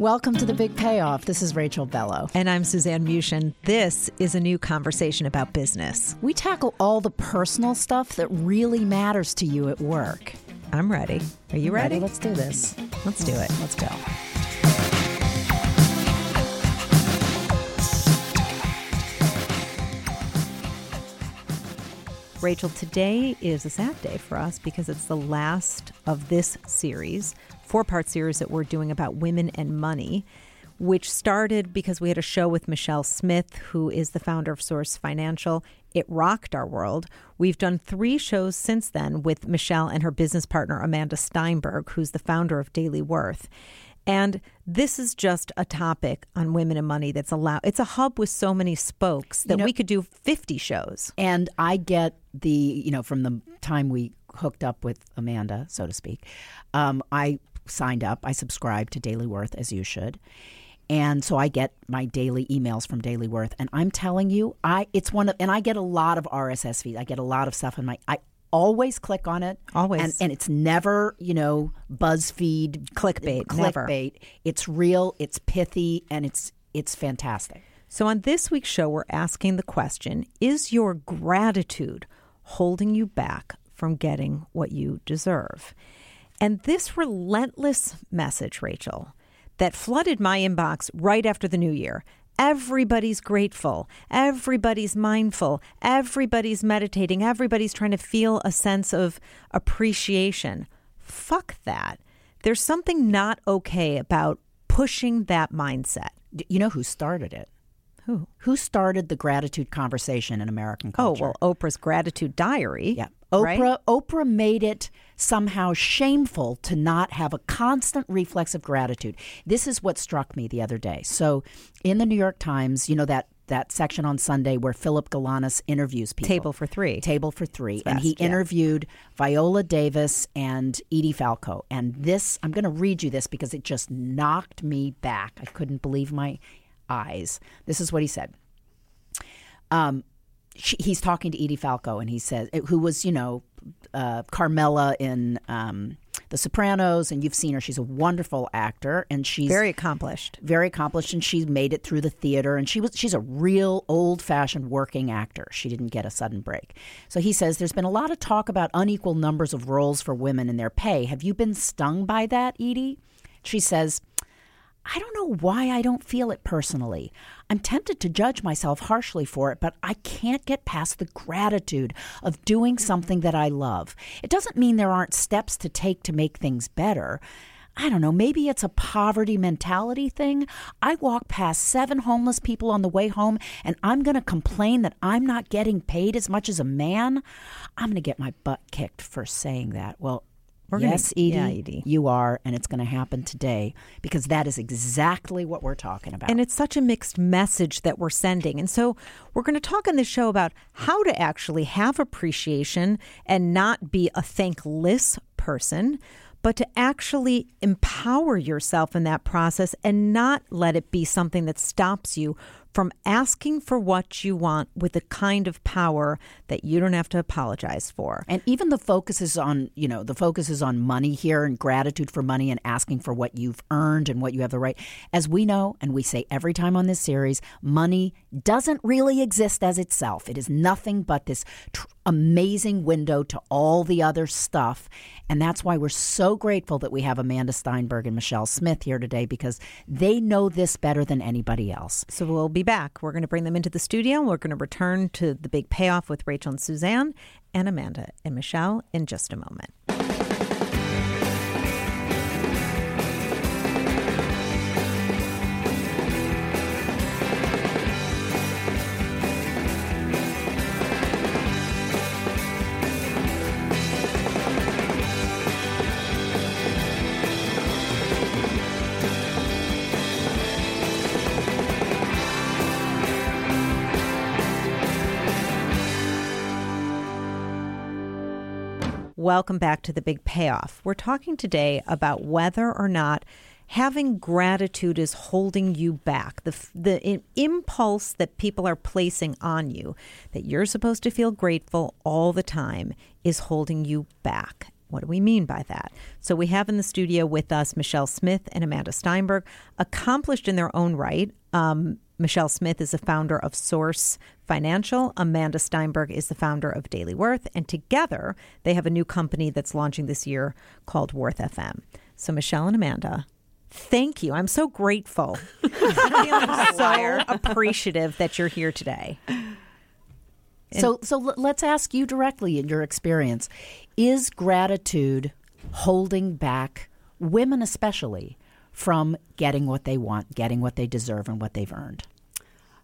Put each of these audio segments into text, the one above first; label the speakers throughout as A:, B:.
A: Welcome to the Big Payoff. This is Rachel Bellow.
B: And I'm Suzanne Muchin. This is a new conversation about business.
A: We tackle all the personal stuff that really matters to you at work.
B: I'm ready. Are you ready?
A: Let's do this.
B: Let's do it.
A: Let's go.
B: Rachel, today is a sad day for us because it's the last of this series, four part series that we're doing about women and money, which started because we had a show with Michelle Smith, who is the founder of Source Financial. It rocked our world. We've done three shows since then with Michelle and her business partner, Amanda Steinberg, who's the founder of Daily Worth. And this is just a topic on women and money that's allowed. It's a hub with so many spokes that
A: You know-
B: we could do 50 shows.
A: And I get the, you know, from the time we hooked up with Amanda, so to speak, um, I signed up. I subscribed to Daily Worth, as you should. And so I get my daily emails from Daily Worth, and I'm telling you, I it's one of, and I get a lot of RSS feeds. I get a lot of stuff in my. I always click on it,
B: Always.
A: and, and it's never, you know, BuzzFeed
B: Clickbait, never.
A: Clickbait. It's real. It's pithy, and it's it's fantastic.
B: So, on this week's show, we're asking the question Is your gratitude holding you back from getting what you deserve? And this relentless message, Rachel, that flooded my inbox right after the new year. Everybody's grateful. Everybody's mindful. Everybody's meditating. Everybody's trying to feel a sense of appreciation. Fuck that. There's something not okay about pushing that mindset.
A: You know who started it?
B: Who?
A: Who started the gratitude conversation in American
B: oh,
A: culture?
B: Oh, well, Oprah's gratitude diary.
A: Yeah.
B: Right?
A: Oprah Oprah made it somehow shameful to not have a constant reflex of gratitude. This is what struck me the other day. So, in the New York Times, you know that that section on Sunday where Philip Galanes interviews people.
B: Table for three.
A: Table for three. and he
B: yeah.
A: interviewed Viola Davis and Edie Falco. And this, I'm going to read you this because it just knocked me back. I couldn't believe my eyes. This is what he said. Um, she, he's talking to Edie Falco, and he says, who was, you know, uh, Carmela in um, The Sopranos, and you've seen her. She's a wonderful actor, and she's
B: Very accomplished.
A: very accomplished and she made it through the theater and she was she's a real old-fashioned working actor she didn't get a sudden break so he says there's been a lot of talk about unequal numbers of roles for women and their pay have you been stung by that edie she says I don't know why I don't feel it personally. I'm tempted to judge myself harshly for it, but I can't get past the gratitude of doing mm-hmm. something that I love. It doesn't mean there aren't steps to take to make things better. I don't know, maybe it's a poverty mentality thing. I walk past seven homeless people on the way home and I'm going to complain that I'm not getting paid as much as a man. I'm going to get my butt kicked for saying that. Well,
B: We're gonna-
A: yes, Edie,
B: yeah, Edie.
A: you are, and it's going to happen today because that is exactly what we're talking about.
B: And it's such a mixed message that we're sending. And so we're going to talk on this show about how to actually have appreciation and not be a thankless person, but to actually empower yourself in that process and not let it be something that stops you from asking for what you want with the kind of power that you don't have to apologize for.
A: And even the focus is on, you know, the focus is on money here and gratitude for money and asking for what you've earned and what you have the right. As we know, and we say every time on this series, money doesn't really exist as itself. It is nothing but this tr- amazing window to all the other stuff. And that's why we're so grateful that we have Amanda Steinberg and Michelle Smith here today because they know this better than anybody else.
B: So we'll be back. We're going to bring them into the studio. We're going to return to the big payoff with Rachel and Suzanne and Amanda and Michelle in just a moment. Welcome back to the big payoff. We're talking today about whether or not having gratitude is holding you back. The the impulse that people are placing on you that you're supposed to feel grateful all the time is holding you back. What do we mean by that? So we have in the studio with us Michelle Smith and Amanda Steinberg, accomplished in their own right. Um, Michelle Smith is the founder of Source Financial. Amanda Steinberg is the founder of Daily Worth. And together, they have a new company that's launching this year called Worth FM. So, Michelle and Amanda, thank you. I'm so grateful. I'm so appreciative that you're here today. And
A: so, so let's ask you directly in your experience is gratitude holding back women, especially, from getting what they want, getting what they deserve, and what they've earned?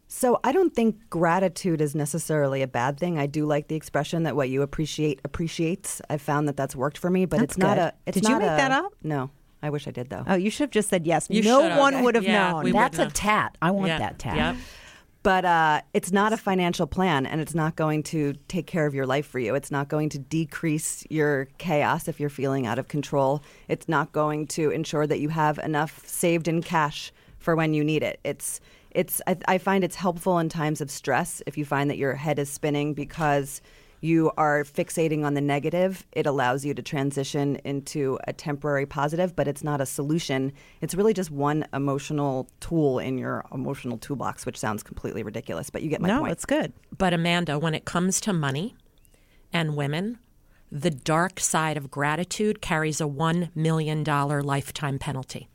C: So I don't think gratitude is necessarily a bad thing. I do like the expression that what you appreciate appreciates. I've found that that's worked for me, but
B: that's
C: it's not
B: good.
C: a. It's
B: Did
C: not
B: you make
C: a,
B: that up?
C: No. I wish I did though.
B: Oh, you should have just said yes.
D: You
B: no
D: should
B: one would have
D: Yeah,
B: known.
A: That's a
D: wouldn't
A: tat. I want
D: Yeah.
A: that tat.
D: Yep.
C: But uh, it's not a financial plan, and it's not going to take care of your life for you. It's not going to decrease your chaos if you're feeling out of control. It's not going to ensure that you have enough saved in cash for when you need it. It's it's I, I find it's helpful in times of stress if you find that your head is spinning because you are fixating on the negative, it allows you to transition into a temporary positive, but it's not a solution. It's really just one emotional tool in your emotional toolbox, which sounds completely ridiculous, but you get my
B: no,
C: point.
B: it's good.
D: But Amanda, when it comes to money and women, the dark side of gratitude carries a $1 million lifetime penalty.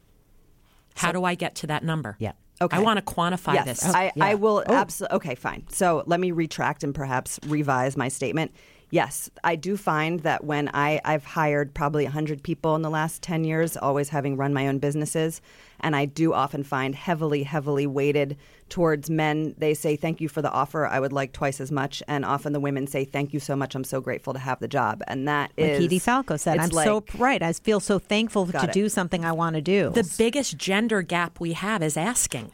D: How do I get to that number?
A: Yeah.
C: Okay.
D: I want to quantify
C: yes,
D: this.
C: I,
A: yeah.
C: I will oh. absolutely. Okay, fine. So let me retract and perhaps revise my statement. Yes, I do find that when I, I've hired probably 100 people in the last 10 years, always having run my own businesses, and I do often find heavily, heavily weighted towards men. They say, Thank you for the offer. I would like twice as much. And often the women say, Thank you so much. I'm so grateful to have the job. And that
B: Like
C: is.
B: Edie Falco said, I'm
C: like,
B: so right. I feel so thankful to
C: it.
B: do something I want to do.
D: the biggest gender gap we have is asking.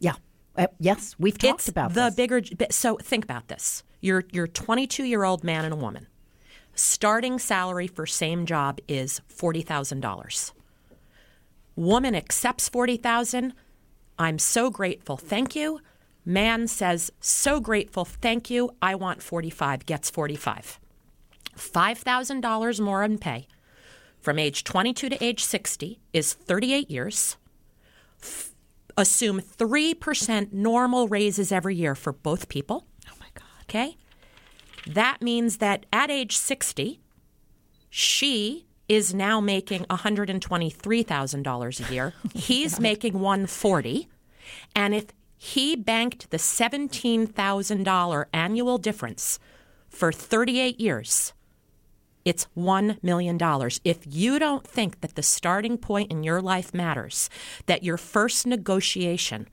A: Yeah. Uh, yes, we've talked
D: it's
A: about
D: the
A: this.
D: bigger. So think about this: you're you're 22 year old man and a woman. Starting salary for same job is forty thousand dollars. Woman accepts forty thousand. I'm so grateful. Thank you. Man says so grateful. Thank you. I want forty five. Gets forty five. Five thousand dollars more in pay from age 22 to age 60 is 38 years assume 3% normal raises every year for both people. Oh. Okay. That means that at age 60, she is now making $123,000 a year. Oh He's making 140. And if he banked the $17,000 annual difference for 38 years, it's $1 million. If you don't think that the starting point in your life matters, that your first negotiation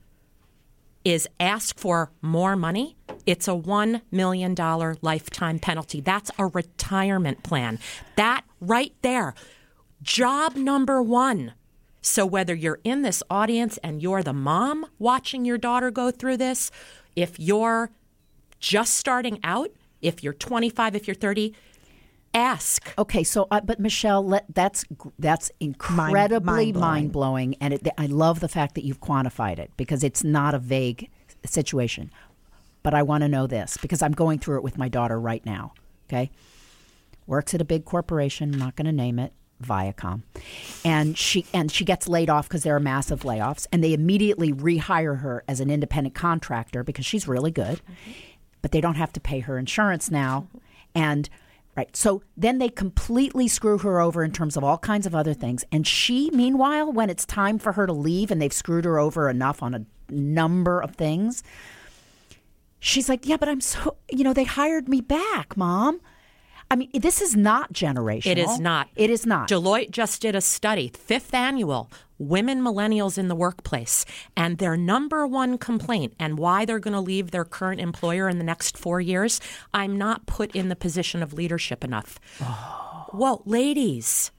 D: is ask for more money, it's a $1 million lifetime penalty. That's a retirement plan. That right there. Job number one. So, whether you're in this audience and you're the mom watching your daughter go through this, if you're just starting out, if you're 25, if you're 30, ask.
A: Okay, so uh, but Michelle, let, that's that's incredibly
B: mind-blowing.
A: and it, I love the fact that you've quantified it because it's not a vague situation. But I want to know this because I'm going through it with my daughter right now. Okay. Works at a big corporation, I'm not going to name it, Viacom. And she and she gets laid off because there are massive layoffs and they immediately rehire her as an independent contractor because she's really good. But they don't have to pay her insurance now. And Right. So then they completely screw her over in terms of all kinds of other things. And she, meanwhile, when it's time for her to leave and they've screwed her over enough on a number of things, she's like, Yeah, but I'm so, you know, they hired me back, mom. I mean, this is not generational.
D: It is not.
A: It is not.
D: Deloitte just did a study, fifth annual, women millennials in the workplace, and their number one complaint and why they're going to leave their current employer in the next four years I'm not put in the position of leadership enough. Oh. Well, ladies,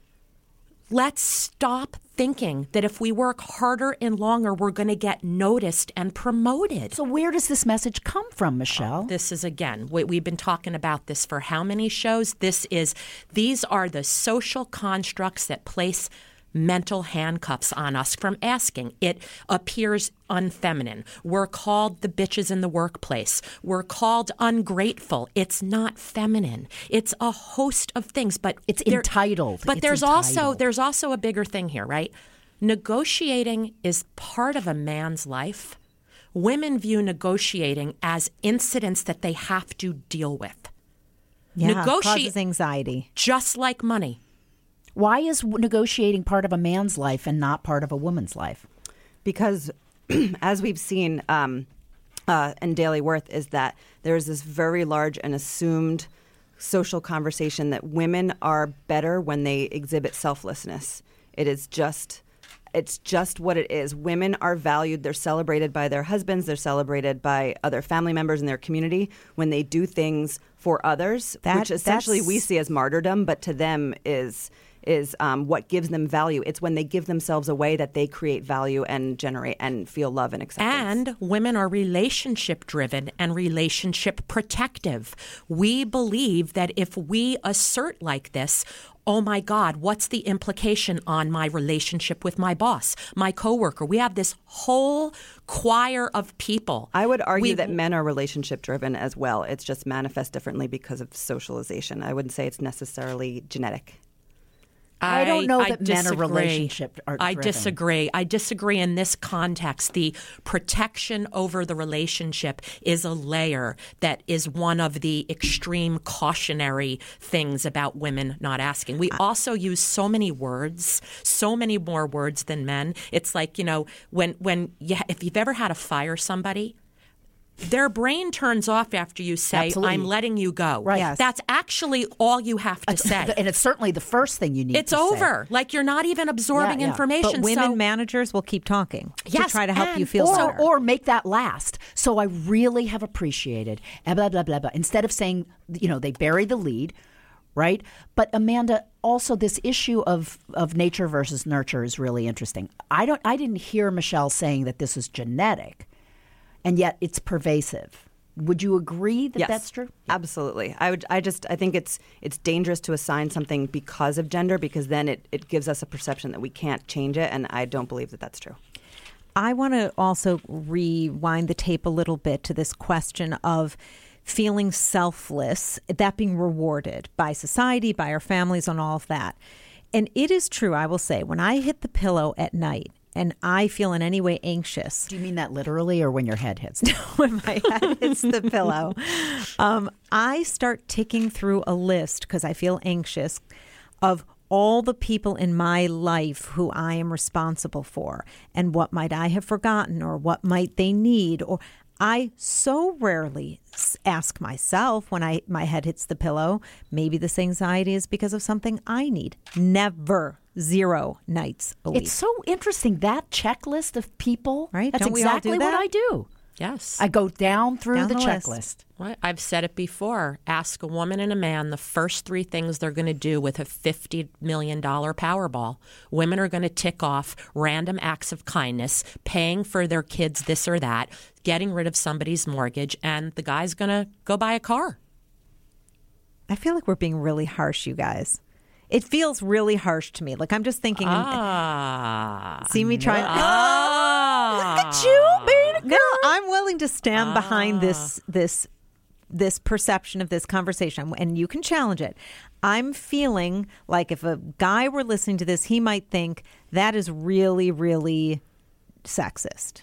D: let's stop thinking that if we work harder and longer, we're going to get noticed and promoted.
A: so where does this message come from, Michelle?
D: Oh, this is again, we, we've been talking about this for how many shows? This is, these are the social constructs that place mental handcuffs on us from asking. It appears unfeminine. We're called the bitches in the workplace. We're called ungrateful. It's not feminine. It's a host of things, but
A: It's
D: there-
A: entitled.
D: But
A: It's
D: there's also there's also a bigger thing here, right? Negotiating is part of a man's life. Women view negotiating as incidents that they have to deal with,
B: Yeah,
D: Negotiate-
B: causes anxiety.
D: just like money.
A: Why is negotiating part of a man's life and not part of a woman's life?
C: because as we've seen um, uh, in daily worth is that there's this very large and assumed social conversation that women are better when they exhibit selflessness. It is just it's just what it is. Women are valued. They're celebrated by their husbands. They're celebrated by other family members in their community when they do things for others
B: That-
C: which essentially we see as martyrdom but to them is is um, what gives them value. It's when they give themselves away that they create value and generate and feel love and acceptance.
D: And women are relationship driven and relationship protective. We believe that if we assert like this, oh my God, what's the implication on my relationship with my boss, my coworker? We have this whole choir of people.
C: I would argue
D: We-
C: that men are relationship driven as well. It's just manifest differently because of socialization. I wouldn't say it's necessarily genetic.
A: I don't know that men are relationship are
D: I
A: driven.
D: disagree. I disagree in this context. The protection over the relationship is a layer that is one of the extreme cautionary things about women not asking. We also use so many words, so many more words than men. It's like you know when when you, if you've ever had to fire somebody. Their brain turns off after you say,
A: Absolutely.
D: I'm letting you go.
A: Right.
B: Yes.
D: That's actually all you have to say.
A: And it's certainly the first thing you need
D: It's
A: to say.
D: over. Like you're not even absorbing
A: Yeah, yeah.
D: information.
B: But women
D: so,
B: managers will keep talking
D: Yes,
B: to try to help you feel
A: or,
B: better.
A: or make that last. So I really have appreciated eh, blah blah blah blah. Instead of saying, you know, they bury the lead, right? But Amanda, also this issue of of nature versus nurture is really interesting. I don't. I didn't hear Michelle saying that this is genetic, and yet it's pervasive. Would you agree that
C: yes,
A: that's true?
C: Absolutely. I would. I just. I think it's it's dangerous to assign something because of gender because then it, it gives us a perception that we can't change it, and I don't believe that that's true.
B: I want to also rewind the tape a little bit to this question of feeling selfless, that being rewarded by society, by our families, and all of that. And it is true, I will say, when I hit the pillow at night and I feel in any way anxious,
A: Do you mean that literally, or when your head hits?
B: No, when my head hits the pillow, um, I start ticking through a list because I feel anxious of all the people in my life who I am responsible for and what might I have forgotten or what might they need or I so rarely ask myself when I my head hits the pillow maybe this anxiety is because of something I need never zero nights a week
A: It's so interesting that checklist of people.
B: Right?
A: That's
B: Don't we all do
A: exactly what? I do.
D: Yes.
A: I go down through
B: Down
A: the,
B: the list.
A: checklist.
D: Right. I've said it before. Ask a woman and a man the first three things they're going to do with a $50 million Powerball. Women are going to tick off random acts of kindness, paying for their kids this or that, getting rid of somebody's mortgage, and the guy's going to go buy a car.
B: I feel like we're being really harsh, you guys. It feels really harsh to me. Like I'm just thinking.
D: Ah.
B: see me trying.
D: Ah.
B: Look at you being a girl. I'm willing to stand behind this ah. this this perception of this conversation and you can challenge it. I'm feeling like if a guy were listening to this, he might think that is really, really sexist.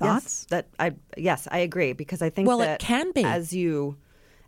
C: Yes, that I yes, I agree because I think
D: Well, it can be.
C: as you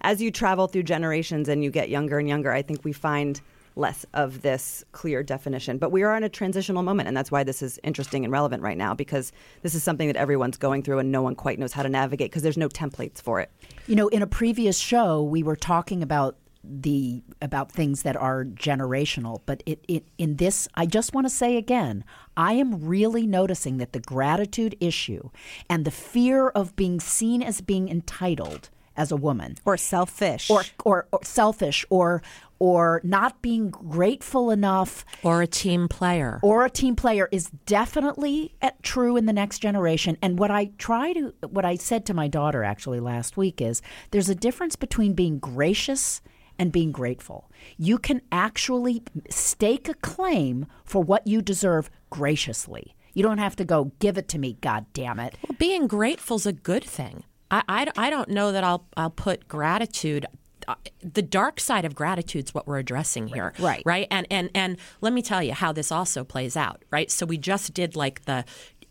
C: as you travel through generations and you get younger and younger, I think we find less of this clear definition. But we are in a transitional moment and that's why this is interesting and relevant right now because this is something that everyone's going through and no one quite knows how to navigate because there's no templates for it.
A: You know, in a previous show, we were talking about the about things that are generational, but it, it in this, I just want to say again, I am really noticing that the gratitude issue and the fear of being seen as being entitled as a woman
B: Or selfish.
A: or, or, or selfish or or not being grateful enough
D: Or a team player.
A: or a team player is definitely at, true in the next generation. And what I try to, what I said to my daughter actually last week is there's a difference between being gracious and being grateful. You can actually stake a claim for what you deserve graciously. You don't have to go, give it to me, God damn it.
D: Well, being grateful is a good thing. I, I, I don't know that I'll I'll put gratitude. uh, The dark side of gratitude is what we're addressing here,
B: Right.
D: Right, and and and let me tell you how this also plays out, right? So we just did like the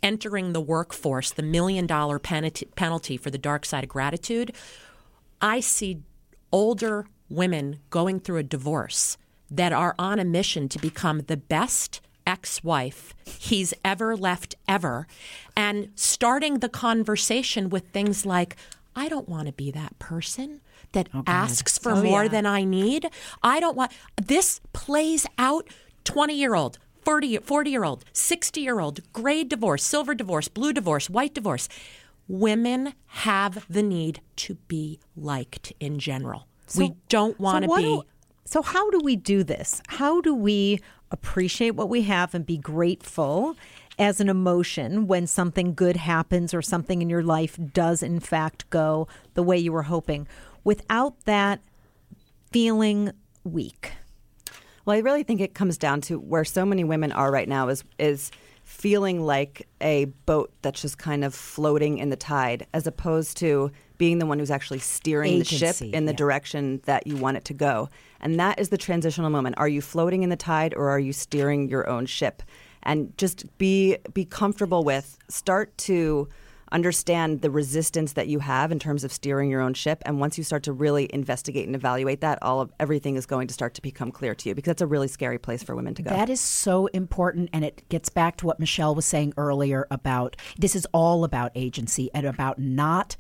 D: entering the workforce, the million dollar penalty penalty for the dark side of gratitude. I see older women going through a divorce that are on a mission to become the best ex wife he's ever left ever and starting the conversation with things like, I don't want to be that person that oh, asks for oh, more than I need. I don't want this plays out 20 year old. 40, 40 year old, 60 year old, gray divorce, silver divorce, blue divorce, white divorce. Women have the need to be liked in general. We don't want to
B: what
D: be.
B: do- so how do we do this? How do we appreciate what we have and be grateful as an emotion when something good happens or something in your life does in fact go the way you were hoping without that feeling weak?
C: Well, I really think it comes down to where so many women are right now is is feeling like a boat that's just kind of floating in the tide, as opposed to being the one who's actually steering the ship in the
A: yeah.
C: direction that you want it to go. And that is the transitional moment. Are you floating in the tide or are you steering your own ship? And just be be comfortable with start to understand the resistance that you have in terms of steering your own ship and once you start to really investigate and evaluate that all of everything is going to start to become clear to you because that's a really scary place for women to go
A: That is so important. And it gets back to what Michelle was saying earlier about this is all about agency and about not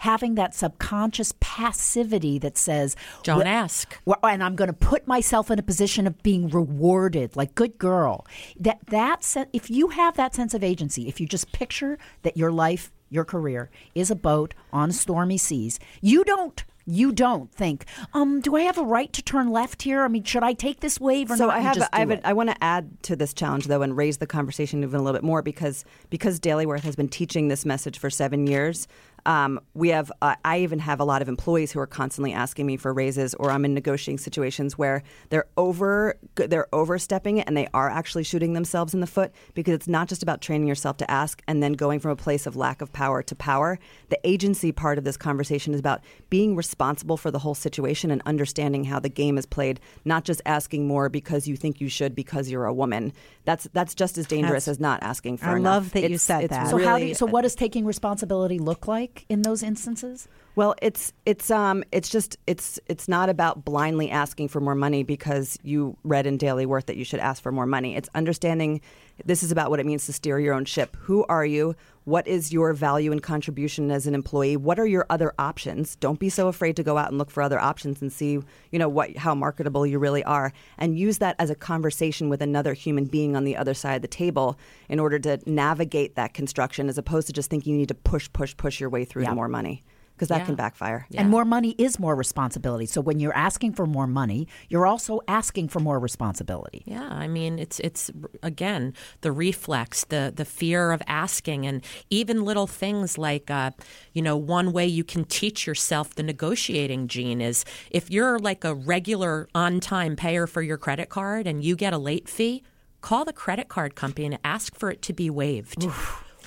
A: having that subconscious passivity that says,
D: Don't
A: "Well,
D: ask."
A: well, and I'm going to put myself in a position of being rewarded, like good girl. That that se- if you have that sense of agency, if you just picture that your life, your career is a boat on stormy seas, you don't. You don't think, um, do I have a right to turn left here? I mean, should I take this wave or
C: so
A: not?
C: I have,
A: just
C: I, have
A: do.
C: I want to add to this challenge though and raise the conversation even a little bit more because because Daily Worth has been teaching this message for seven years. Um, we have, uh, I even have a lot of employees who are constantly asking me for raises, or I'm in negotiating situations where they're over, they're overstepping it, and they are actually shooting themselves in the foot because it's not just about training yourself to ask and then going from a place of lack of power to power. The agency part of this conversation is about being responsible for the whole situation and understanding how the game is played, not just asking more because you think you should because you're a woman. That's that's just as dangerous
B: That's-
C: as not asking for
B: I
C: enough.
B: love that you said
C: it's
B: that.
A: So how do you, so what does taking responsibility look like in those instances?
C: Well, it's it's um it's just it's it's not about blindly asking for more money because you read in Daily Worth that you should ask for more money. It's understanding this is about what it means to steer your own ship. Who are you? What is your value and contribution as an employee? What are your other options? Don't be so afraid to go out and look for other options and see, you know, what how marketable you really are and use that as a conversation with another human being on the other side of the table in order to navigate that construction as opposed to just thinking you need to push push push your way through
A: Yeah.
C: to more money because that
D: Yeah.
C: can backfire.
A: And more money is more responsibility. So when you're asking for more money, you're also asking for more responsibility.
D: Yeah, I mean it's it's again the reflex, the the fear of asking, and even little things like uh, you know one way you can teach yourself the negotiating gene is if you're like a regular on time payer for your credit card and you get a late fee, call the credit card company and ask for it to be waived.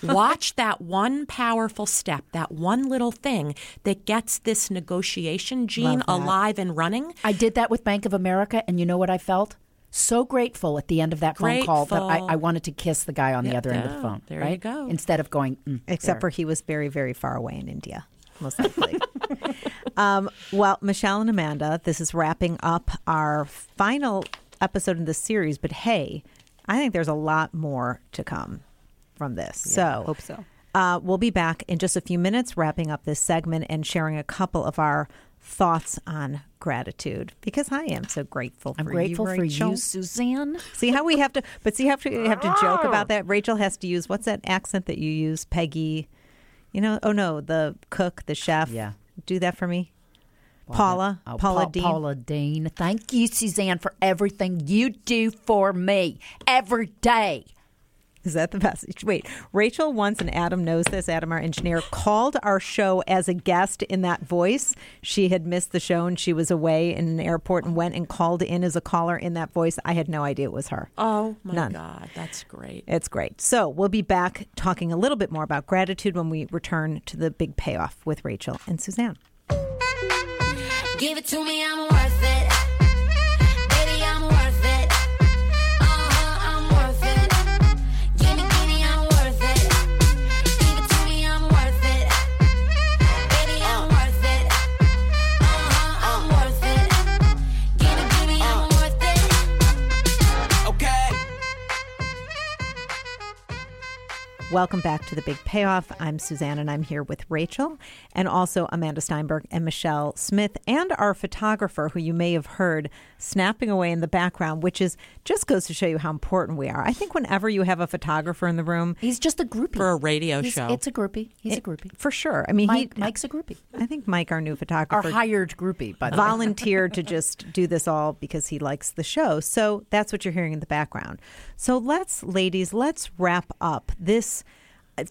D: Watch that one powerful step, that one little thing that gets this negotiation gene alive and running.
A: I did that with Bank of America, and you know what I felt? So grateful at the end of that phone call that I, I wanted to kiss the guy on the
D: Yeah,
A: other end of the phone.
D: there you go.
A: Instead of going, mm,
B: Except for he was very, very far away in India, most likely. um, well, Michelle and Amanda, this is wrapping up our final episode in this series. But hey, I think there's a lot more to come from this. so
C: hope so.
B: Uh, we'll be back in just a few minutes, wrapping up this segment and sharing a couple of our thoughts on gratitude because I am so grateful.
A: I'm
B: for
A: grateful
B: you,
A: for you, Suzanne.
B: See how we have to, but see how we have to joke about that. Rachel has to use what's that accent that you use, Peggy? You know, oh no, the cook, the chef.
A: Yeah.
B: do that for me, Paula,
A: Oh,
B: Paula
A: Pa-
B: Deen.
A: Paula Deen. Thank you, Suzanne, for everything you do for me every day.
B: Is that the message? Wait, Rachel once, and Adam knows this, Adam, our engineer, called our show as a guest in that voice. She had missed the show and she was away in an airport and went and called in as a caller in that voice. I had no idea it was her.
D: Oh my
B: None.
D: God, that's great.
B: It's great. So we'll be back talking a little bit more about gratitude when we return to the big payoff with Rachel and Suzanne.
E: Give it to me, I'm worth
B: Welcome back to the Big Payoff. I'm Suzanne and I'm here with Rachel and also Amanda Steinberg and Michelle Smith and our photographer who you may have heard snapping away in the background, which is just goes to show you how important we are. I think whenever you have a photographer in the room,
A: He's just a groupie.
D: For a radio
A: He's-
D: show.
A: It's a groupie. He's a groupie.
B: for sure. I mean,
A: Mike,
B: he,
A: Mike's a groupie.
B: I think Mike, our new photographer, Our
A: hired groupie, by the
B: volunteered to just do this all because he likes the show. So that's what you're hearing in the background. So let's, ladies, let's wrap up this.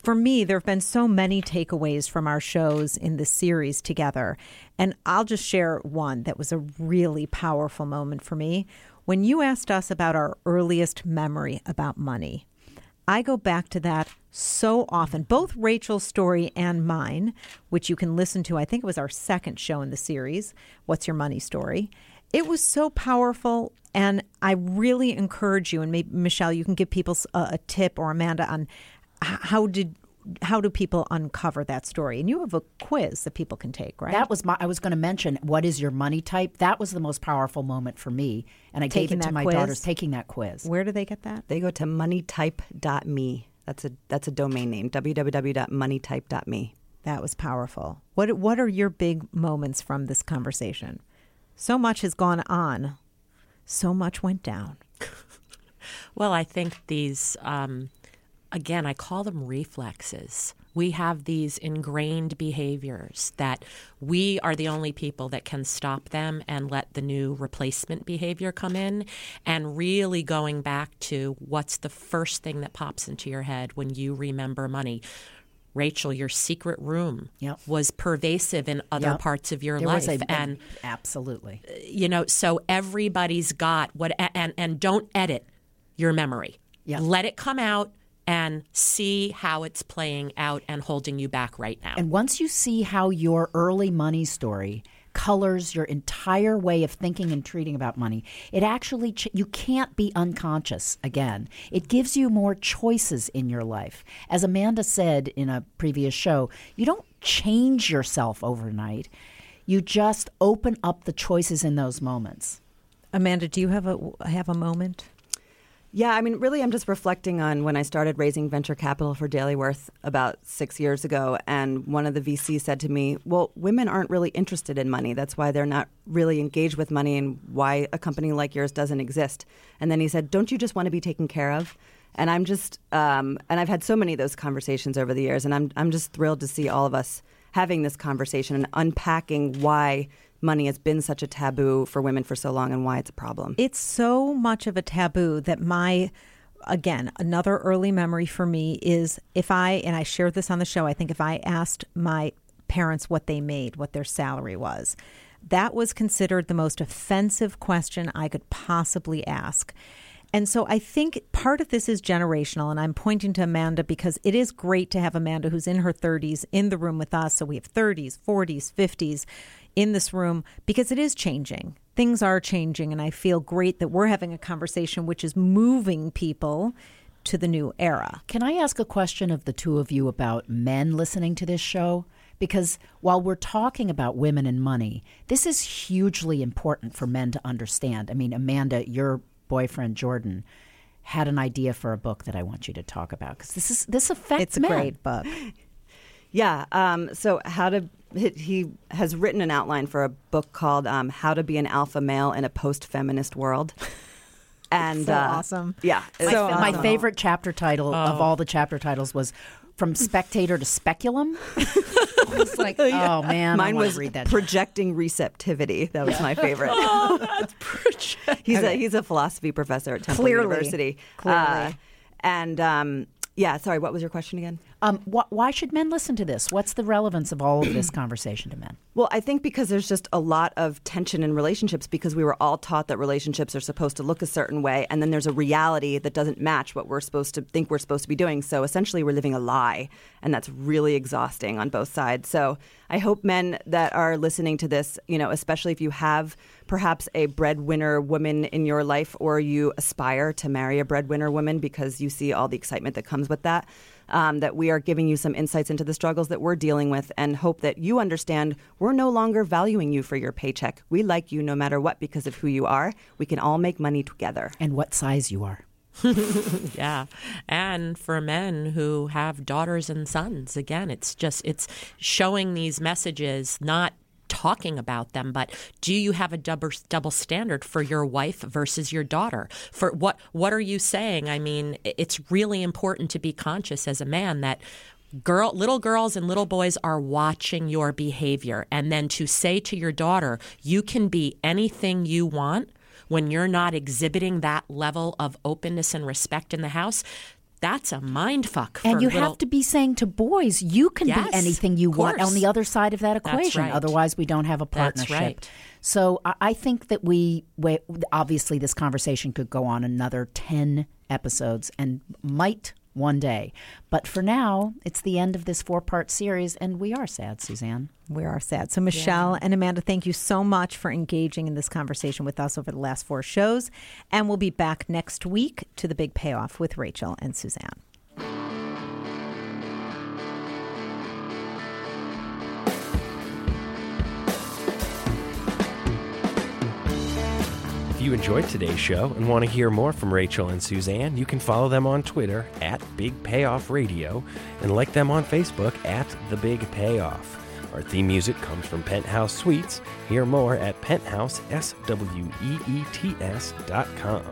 B: For me, there have been so many takeaways from our shows in this series together. And I'll just share one that was a really powerful moment for me. When you asked us about our earliest memory about money, I go back to that so often, both Rachel's story and mine, which you can listen to. I think it was our second show in the series, What's Your Money Story. It was so powerful. And I really encourage you, and maybe Michelle, you can give people a tip or Amanda on how did how do people uncover that story? And you have a quiz that people can take, right?
A: That was my. I was going to mention what is your money type. That was the most powerful moment for me, and I
B: Taking
A: gave it to
B: that
A: my
B: quiz?
A: daughters taking that quiz.
B: Where do they get that?
C: They go to moneytype.me. That's a that's a domain name. www.moneytype.me.
B: That was powerful. What what are your big moments from this conversation? So much has gone on. So much went down.
D: Well, I think these, um, again, I call them reflexes. We have these ingrained behaviors that we are the only people that can stop them and let the new replacement behavior come in. And really going back to what's the first thing that pops into your head when you remember money. Rachel, your secret room
A: Yep.
D: was pervasive in other
A: Yep.
D: parts of your
A: There
D: life,
A: a,
D: and
A: absolutely.
D: Uh, you know, so everybody's got what, and and don't edit your memory.
A: Yeah.
D: Let it come out and see how it's playing out and holding you back right now.
A: And once you see how your early money story colors your entire way of thinking and treating about money, it actually ch- you can't be unconscious again. It gives you more choices in your life. As Amanda said in a previous show, you don't change yourself overnight. You just open up the choices in those moments.
B: Amanda, do you have a have a moment?
C: Yeah, I mean, really, I'm just reflecting on when I started raising venture capital for Daily Worth about six years ago. And one of the VCs said to me, Well, women aren't really interested in money. That's why they're not really engaged with money and why a company like yours doesn't exist. And then he said, Don't you just want to be taken care of? And I'm just, um, and I've had so many of those conversations over the years. And I'm, I'm just thrilled to see all of us having this conversation and unpacking why money has been such a taboo for women for so long and why it's a problem.
B: It's so much of a taboo that my again, another early memory for me is if I and I shared this on the show, I think if I asked my parents what they made, what their salary was, that was considered the most offensive question I could possibly ask. And so I think part of this is generational, and I'm pointing to Amanda because it is great to have Amanda, who's in her 30s, in the room with us. So we have 30s, 40s, 50s in this room because it is changing. Things are changing, and I feel great that we're having a conversation which is moving people to the new era.
A: Can I ask a question of the two of you about men listening to this show? Because while we're talking about women and money, this is hugely important for men to understand. I mean, Amanda, your boyfriend Jordan had an idea for a book that I want you to talk about because this is this affects
B: It's a
A: men.
B: great book.
C: Yeah. Um, so how to he, he has written an outline for a book called um, "How to Be an Alpha Male in a Post-Feminist World." And
B: So
C: uh,
B: awesome.
C: Yeah.
B: So
A: My
C: phenomenal.
A: favorite chapter title of
D: Oh.
A: all the chapter titles was "From Spectator to Speculum." I was like, oh man,
C: Mine
A: wanna
C: was
A: read that.
C: projecting receptivity. That was my favorite.
D: oh, that's project.
C: he's a he's a philosophy professor at Temple
B: Clearly.
C: University.
B: Clearly.
C: Uh, and um, yeah, sorry, what was your question again?
A: Um, wh- why should men listen to this? What's the relevance of all of this conversation to men?
C: Well, I think because there's just a lot of tension in relationships because we were all taught that relationships are supposed to look a certain way, and then there's a reality that doesn't match what we're supposed to think we're supposed to be doing. So essentially, we're living a lie, and that's really exhausting on both sides. So I hope men that are listening to this, you know, especially if you have perhaps a breadwinner woman in your life or you aspire to marry a breadwinner woman because you see all the excitement that comes with that um, that we are giving you some insights into the struggles that we're dealing with and hope that you understand we're no longer valuing you for your paycheck. We like you no matter what because of who you are. We can all make money together.
A: And what size you are?
D: Yeah. And for men who have daughters and sons, again, it's just it's showing these messages not talking about them but do you have a double double standard for your wife versus your daughter? For what what are you saying? I mean it's really important to be conscious as a man that girl little girls and little boys are watching your behavior. And then to say to your daughter you can be anything you want when you're not exhibiting that level of openness and respect in the house, that's a mind fuck. For
A: And you
D: little,
A: have to be saying to boys, you can
D: Yes,
A: be anything you want on the other side of that equation.
D: right.
A: Otherwise, we don't have a
D: That's
A: partnership.
D: right.
A: So I- I think that we, we, obviously, this conversation could go on another 10 episodes and might one day. But for now, it's the end of this four part series, and we are sad, Suzanne.
B: We are sad. So, Michelle and Amanda, thank you so much for engaging in this conversation with us over the last four shows. And we'll be back next week to the big payoff with Rachel and Suzanne.
F: You enjoyed today's show and want to hear more from Rachel and Suzanne, you can follow them on Twitter at Big Payoff Radio and like them on Facebook at The Big Payoff. Our theme music comes from Penthouse Suites. Hear more at penthouseSuites.com.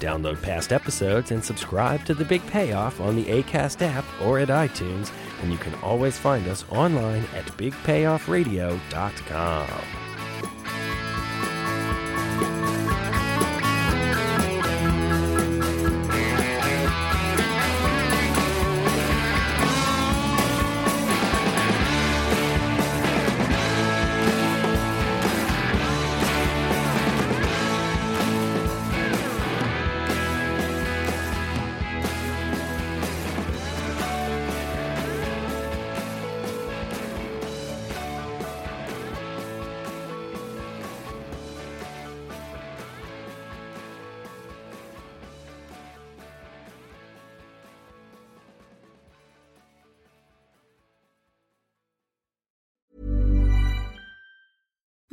F: Download past episodes and subscribe to The Big Payoff on the ACAST app or at iTunes, and you can always find us online at BigPayoffRadio.com.